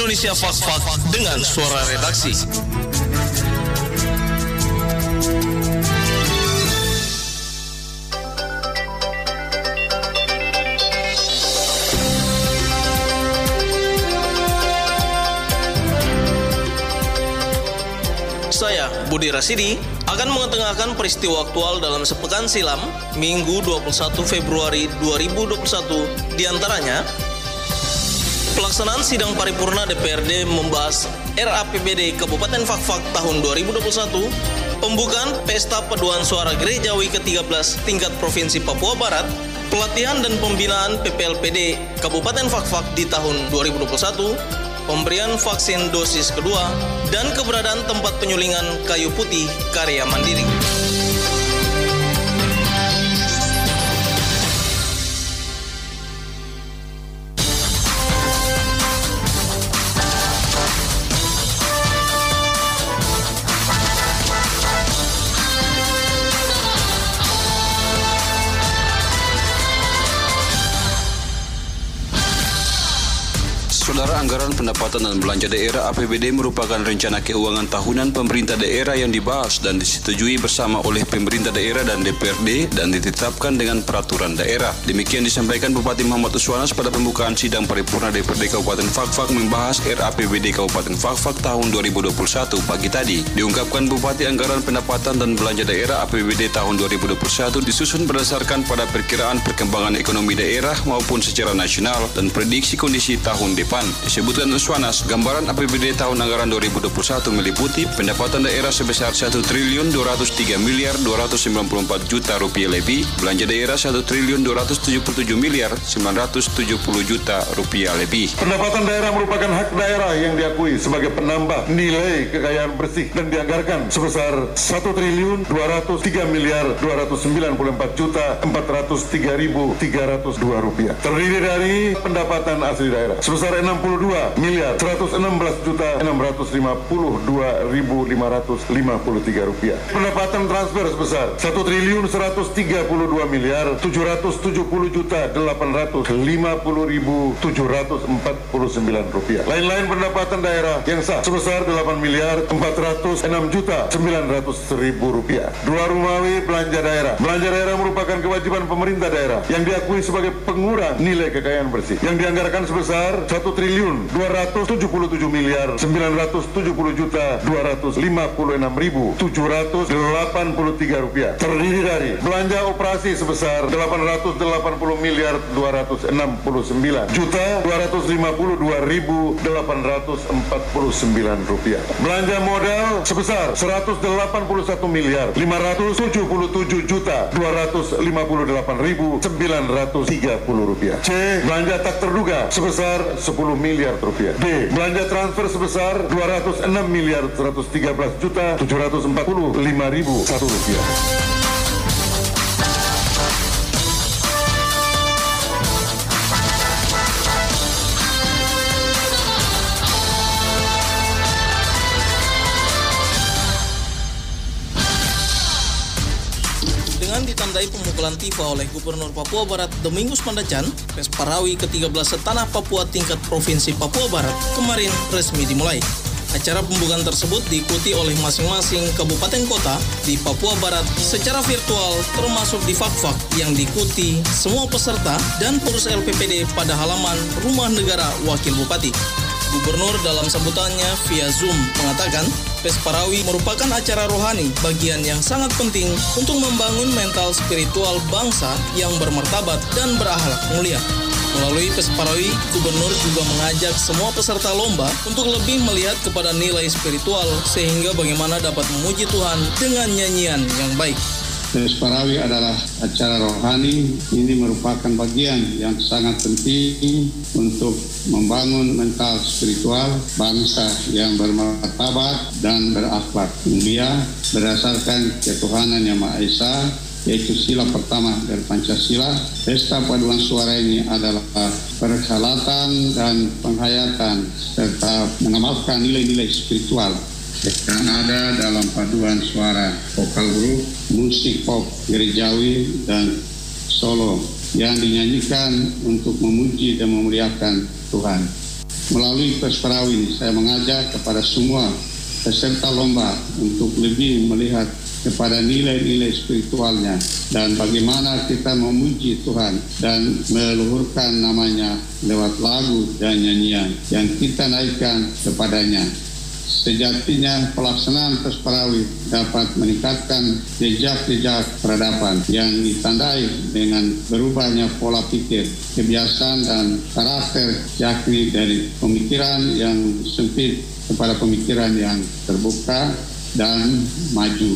Indonesia Fast Fast dengan suara redaksi. Saya, Budi Rasidi, akan mengetengahkan peristiwa aktual dalam sepekan silam, Minggu 21 Februari 2021, di antaranya Pelaksanaan sidang paripurna DPRD membahas RAPBD Kabupaten Fakfak tahun 2021, pembukaan Pesta Paduan Suara Gerejawi ke-13 tingkat Provinsi Papua Barat, pelatihan dan pembinaan PPLPD Kabupaten Fakfak di tahun 2021, pemberian vaksin dosis kedua, dan keberadaan tempat penyulingan kayu putih karya mandiri. Pendapatan dan Belanja Daerah APBD merupakan rencana keuangan tahunan pemerintah daerah yang dibahas dan disetujui bersama oleh pemerintah daerah dan DPRD dan ditetapkan dengan peraturan daerah. Demikian disampaikan Bupati Muhammad Uswanas pada pembukaan sidang paripurna DPRD Kabupaten Fakfak membahas RAPBD Kabupaten Fakfak tahun 2021 pagi tadi. Diungkapkan Bupati Anggaran Pendapatan dan Belanja Daerah APBD tahun 2021 disusun berdasarkan pada perkiraan perkembangan ekonomi daerah maupun secara nasional dan prediksi kondisi tahun depan. Disebutkan Uswanas, gambaran APBD tahun anggaran 2021 meliputi pendapatan daerah sebesar 1 triliun 203 miliar 294 juta rupiah lebih, belanja daerah 1 triliun 277 miliar 970 juta rupiah lebih. Pendapatan daerah merupakan hak daerah yang diakui sebagai penambah nilai kekayaan bersih dan dianggarkan sebesar 1 triliun 203 miliar 294 juta 403 ribu 302 rupiah. Terdiri dari pendapatan asli daerah sebesar 62 miliar 116 juta 652 ribu 553 rupiah. Pendapatan transfer sebesar 1 triliun 132 miliar 770 juta 850 ribu 749 rupiah. Lain-lain pendapatan daerah yang sah sebesar 8 miliar 406 juta 900 ribu rupiah. Dua rumawi belanja daerah. Belanja daerah merupakan kewajiban pemerintah daerah yang diakui sebagai pengurang nilai kekayaan bersih yang dianggarkan sebesar 1 triliun 277 miliar 970 juta 256 ribu 783 rupiah. Terdiri dari belanja operasi sebesar 880 miliar 269 juta 252 ribu 849 rupiah. Belanja modal sebesar 181 miliar 577 juta 258 ribu 930 rupiah. C belanja tak terduga sebesar 10 miliar rupiah. D. Belanja transfer sebesar 206 miliar 113 juta 745 ribu 1 rupiah. Ditandai pemukulan tifa oleh Gubernur Papua Barat Domingus Mandacan, Pesparawi ke-13 setanah Papua tingkat Provinsi Papua Barat kemarin resmi dimulai. Acara pembukaan tersebut diikuti oleh masing-masing kabupaten kota di Papua Barat secara virtual termasuk di Fakfak yang diikuti semua peserta dan pengurus LPPD pada halaman Rumah Negara Wakil Bupati. Gubernur dalam sambutannya via Zoom mengatakan, Pesparawi merupakan acara rohani bagian yang sangat penting untuk membangun mental spiritual bangsa yang bermartabat dan berakhlak mulia. Melalui Pesparawi, Gubernur juga mengajak semua peserta lomba untuk lebih melihat kepada nilai spiritual sehingga bagaimana dapat memuji Tuhan dengan nyanyian yang baik. Pesparawi adalah acara rohani. Ini merupakan bagian yang sangat penting untuk membangun mental spiritual bangsa yang bermartabat dan berakhlak mulia berdasarkan ketuhanan yang Maha Esa yaitu sila pertama dari Pancasila. Pesta paduan suara ini adalah perhelatan dan penghayatan serta mengamalkan nilai-nilai spiritual yang ada dalam paduan suara vokal grup, musik pop gerejawi dan solo yang dinyanyikan untuk memuji dan memuliakan Tuhan. Melalui Pesperawi ini saya mengajak kepada semua peserta lomba untuk lebih melihat kepada nilai-nilai spiritualnya dan bagaimana kita memuji Tuhan dan meluhurkan namanya lewat lagu dan nyanyian yang kita naikkan kepadanya. Sejatinya pelaksanaan Pesperawi dapat meningkatkan jejak-jejak peradaban yang ditandai dengan berubahnya pola pikir, kebiasaan dan karakter yakni dari pemikiran yang sempit kepada pemikiran yang terbuka dan maju.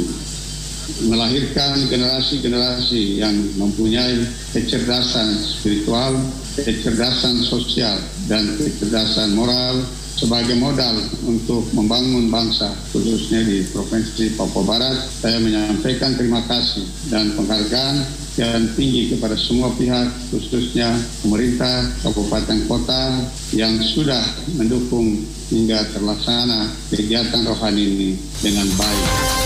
Melahirkan generasi-generasi yang mempunyai kecerdasan spiritual, kecerdasan sosial, dan kecerdasan moral sebagai modal untuk membangun bangsa khususnya di Provinsi Papua Barat. Saya menyampaikan terima kasih dan penghargaan yang tinggi kepada semua pihak khususnya pemerintah kabupaten kota yang sudah mendukung hingga terlaksana kegiatan rohani ini dengan baik.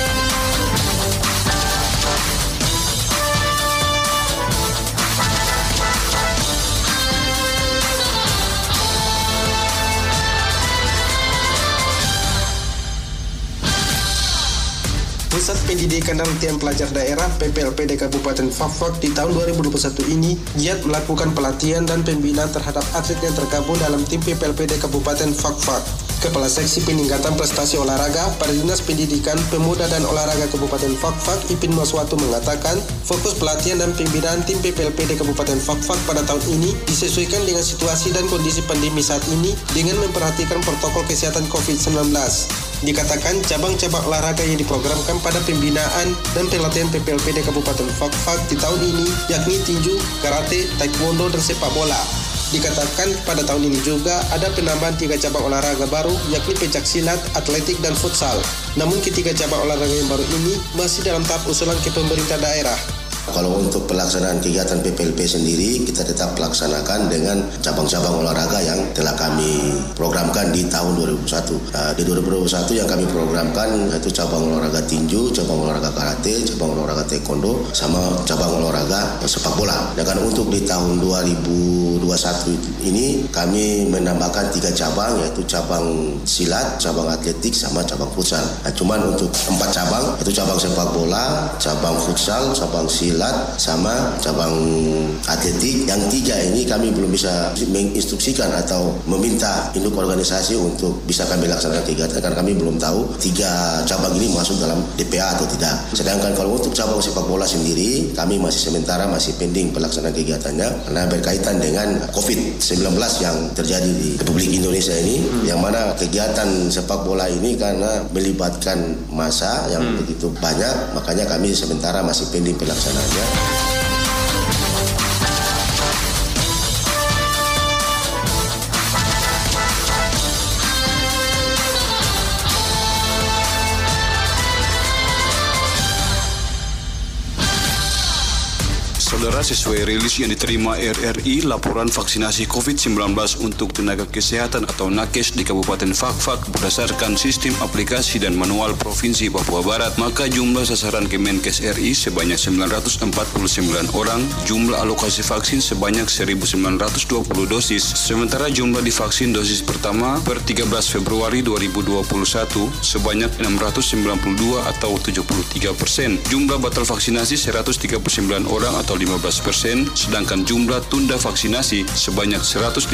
Pusat Pendidikan dan Latihan Pelajar Daerah PPLPD Kabupaten Fakfak di tahun 2021 ini giat melakukan pelatihan dan pembinaan terhadap atlet yang tergabung dalam tim PPLPD Kabupaten Fakfak. Kepala Seksi Peningkatan Prestasi Olahraga pada Dinas Pendidikan, Pemuda dan Olahraga Kabupaten Fakfak, Ipin Maswatu mengatakan, fokus pelatihan dan pembinaan tim PPLPD Kabupaten Fakfak pada tahun ini disesuaikan dengan situasi dan kondisi pandemi saat ini dengan memperhatikan protokol kesehatan COVID-19. Dikatakan cabang-cabang olahraga yang diprogramkan pada pembinaan dan pelatihan PPLPD Kabupaten Fakfak di tahun ini yakni tinju, karate, taekwondo, dan sepak bola. Dikatakan pada tahun ini juga ada penambahan tiga cabang olahraga baru yakni pencak silat, atletik, dan futsal. Namun ketiga cabang olahraga yang baru ini masih dalam tahap usulan ke pemerintah daerah. Kalau untuk pelaksanaan kegiatan PPLP sendiri, kita tetap laksanakan dengan cabang-cabang olahraga yang telah kami programkan di tahun 2021. Uh, di 2021 yang kami programkan yaitu cabang olahraga tinju, cabang olahraga karate, cabang olahraga taekwondo, sama cabang olahraga sepak bola. Dan untuk di tahun 2021 ini kami menambahkan tiga cabang yaitu cabang silat, cabang atletik, sama cabang futsal. Nah, cuman untuk empat cabang yaitu cabang sepak bola, cabang futsal, cabang silat silat sama cabang atletik yang tiga ini kami belum bisa menginstruksikan atau meminta induk organisasi untuk bisa kami laksanakan kegiatan karena kami belum tahu tiga cabang ini masuk dalam DPA atau tidak. Sedangkan kalau untuk cabang sepak bola sendiri kami masih sementara masih pending pelaksanaan kegiatannya karena berkaitan dengan COVID-19 yang terjadi di Republik Indonesia ini hmm. yang mana kegiatan sepak bola ini karena melibatkan masa yang hmm. begitu banyak makanya kami sementara masih pending pelaksanaan Right. Sesuai rilis yang diterima RRI, laporan vaksinasi COVID-19 untuk tenaga kesehatan atau nakes di Kabupaten Fakfak berdasarkan sistem aplikasi dan manual Provinsi Papua Barat, maka jumlah sasaran Kemenkes RI sebanyak 949 orang, jumlah alokasi vaksin sebanyak 1.920 dosis, sementara jumlah divaksin dosis pertama per 13 Februari 2021 sebanyak 692 atau 73 persen. Jumlah batal vaksinasi 139 orang atau 15 persen, sedangkan jumlah tunda vaksinasi sebanyak 155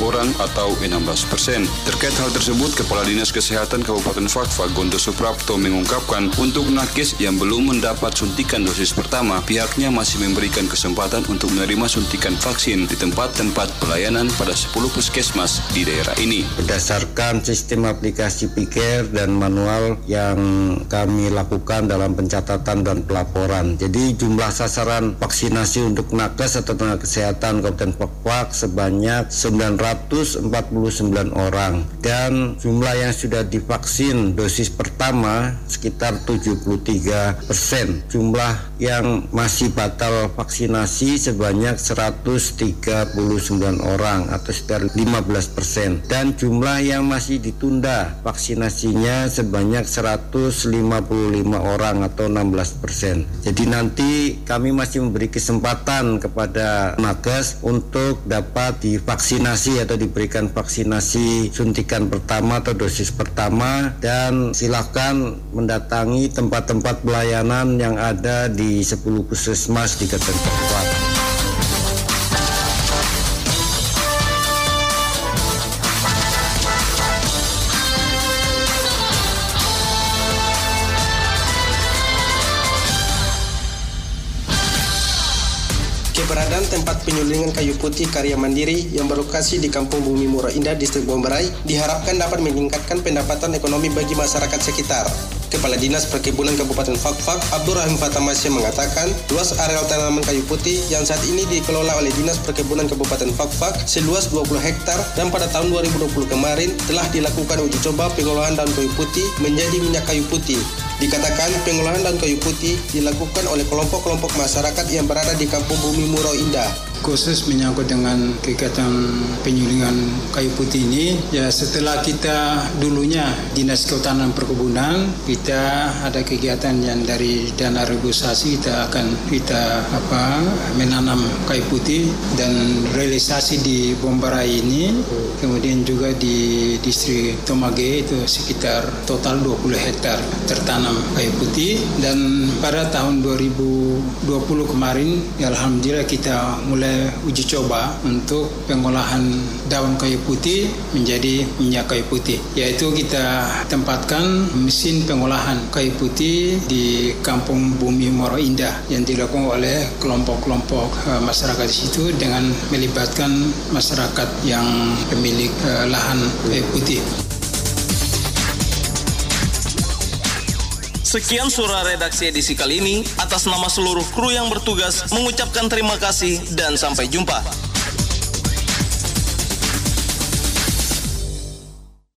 orang atau 16 persen. Terkait hal tersebut, Kepala Dinas Kesehatan Kabupaten Fakfa Gondo Suprapto mengungkapkan untuk nakes yang belum mendapat suntikan dosis pertama, pihaknya masih memberikan kesempatan untuk menerima suntikan vaksin di tempat-tempat pelayanan pada 10 puskesmas di daerah ini. Berdasarkan sistem aplikasi pikir dan manual yang kami lakukan dalam pencatatan dan pelaporan. Jadi jumlah sasaran vaksin vaksinasi untuk nakes atau tenaga kesehatan Kabupaten Papua sebanyak 949 orang dan jumlah yang sudah divaksin dosis pertama sekitar 73 persen. Jumlah yang masih batal vaksinasi sebanyak 139 orang atau sekitar 15 persen dan jumlah yang masih ditunda vaksinasinya sebanyak 155 orang atau 16 persen. Jadi nanti kami masih memberikan kesempatan kepada nakes untuk dapat divaksinasi atau diberikan vaksinasi suntikan pertama atau dosis pertama dan silakan mendatangi tempat-tempat pelayanan yang ada di 10 puskesmas di Kabupaten penyulingan kayu putih karya mandiri yang berlokasi di Kampung Bumi Murah Indah, Distrik Bomberai, diharapkan dapat meningkatkan pendapatan ekonomi bagi masyarakat sekitar. Kepala Dinas Perkebunan Kabupaten Fakfak, Abdurrahim Fatamasya mengatakan, luas areal tanaman kayu putih yang saat ini dikelola oleh Dinas Perkebunan Kabupaten Fakfak seluas 20 hektar dan pada tahun 2020 kemarin telah dilakukan uji coba pengolahan daun kayu putih menjadi minyak kayu putih. Dikatakan pengolahan daun kayu putih dilakukan oleh kelompok-kelompok masyarakat yang berada di Kampung Bumi Muro Indah. Khusus menyangkut dengan kegiatan penyulingan kayu putih ini, ya setelah kita dulunya Dinas Kehutanan Perkebunan, kita ada kegiatan yang dari dana regulasi kita akan kita apa menanam kayu putih dan realisasi di Bombarai ini, kemudian juga di distrik Tomage itu sekitar total 20 hektar tertanam kayu putih. Dan pada tahun 2020 kemarin ya alhamdulillah kita mulai uji coba untuk pengolahan daun kayu putih menjadi minyak kayu putih yaitu kita tempatkan mesin pengolahan kayu putih di Kampung Bumi Moro Indah yang dilakukan oleh kelompok-kelompok uh, masyarakat di situ dengan melibatkan masyarakat yang pemilik uh, lahan kayu putih. Sekian surah redaksi edisi kali ini. Atas nama seluruh kru yang bertugas, mengucapkan terima kasih dan sampai jumpa.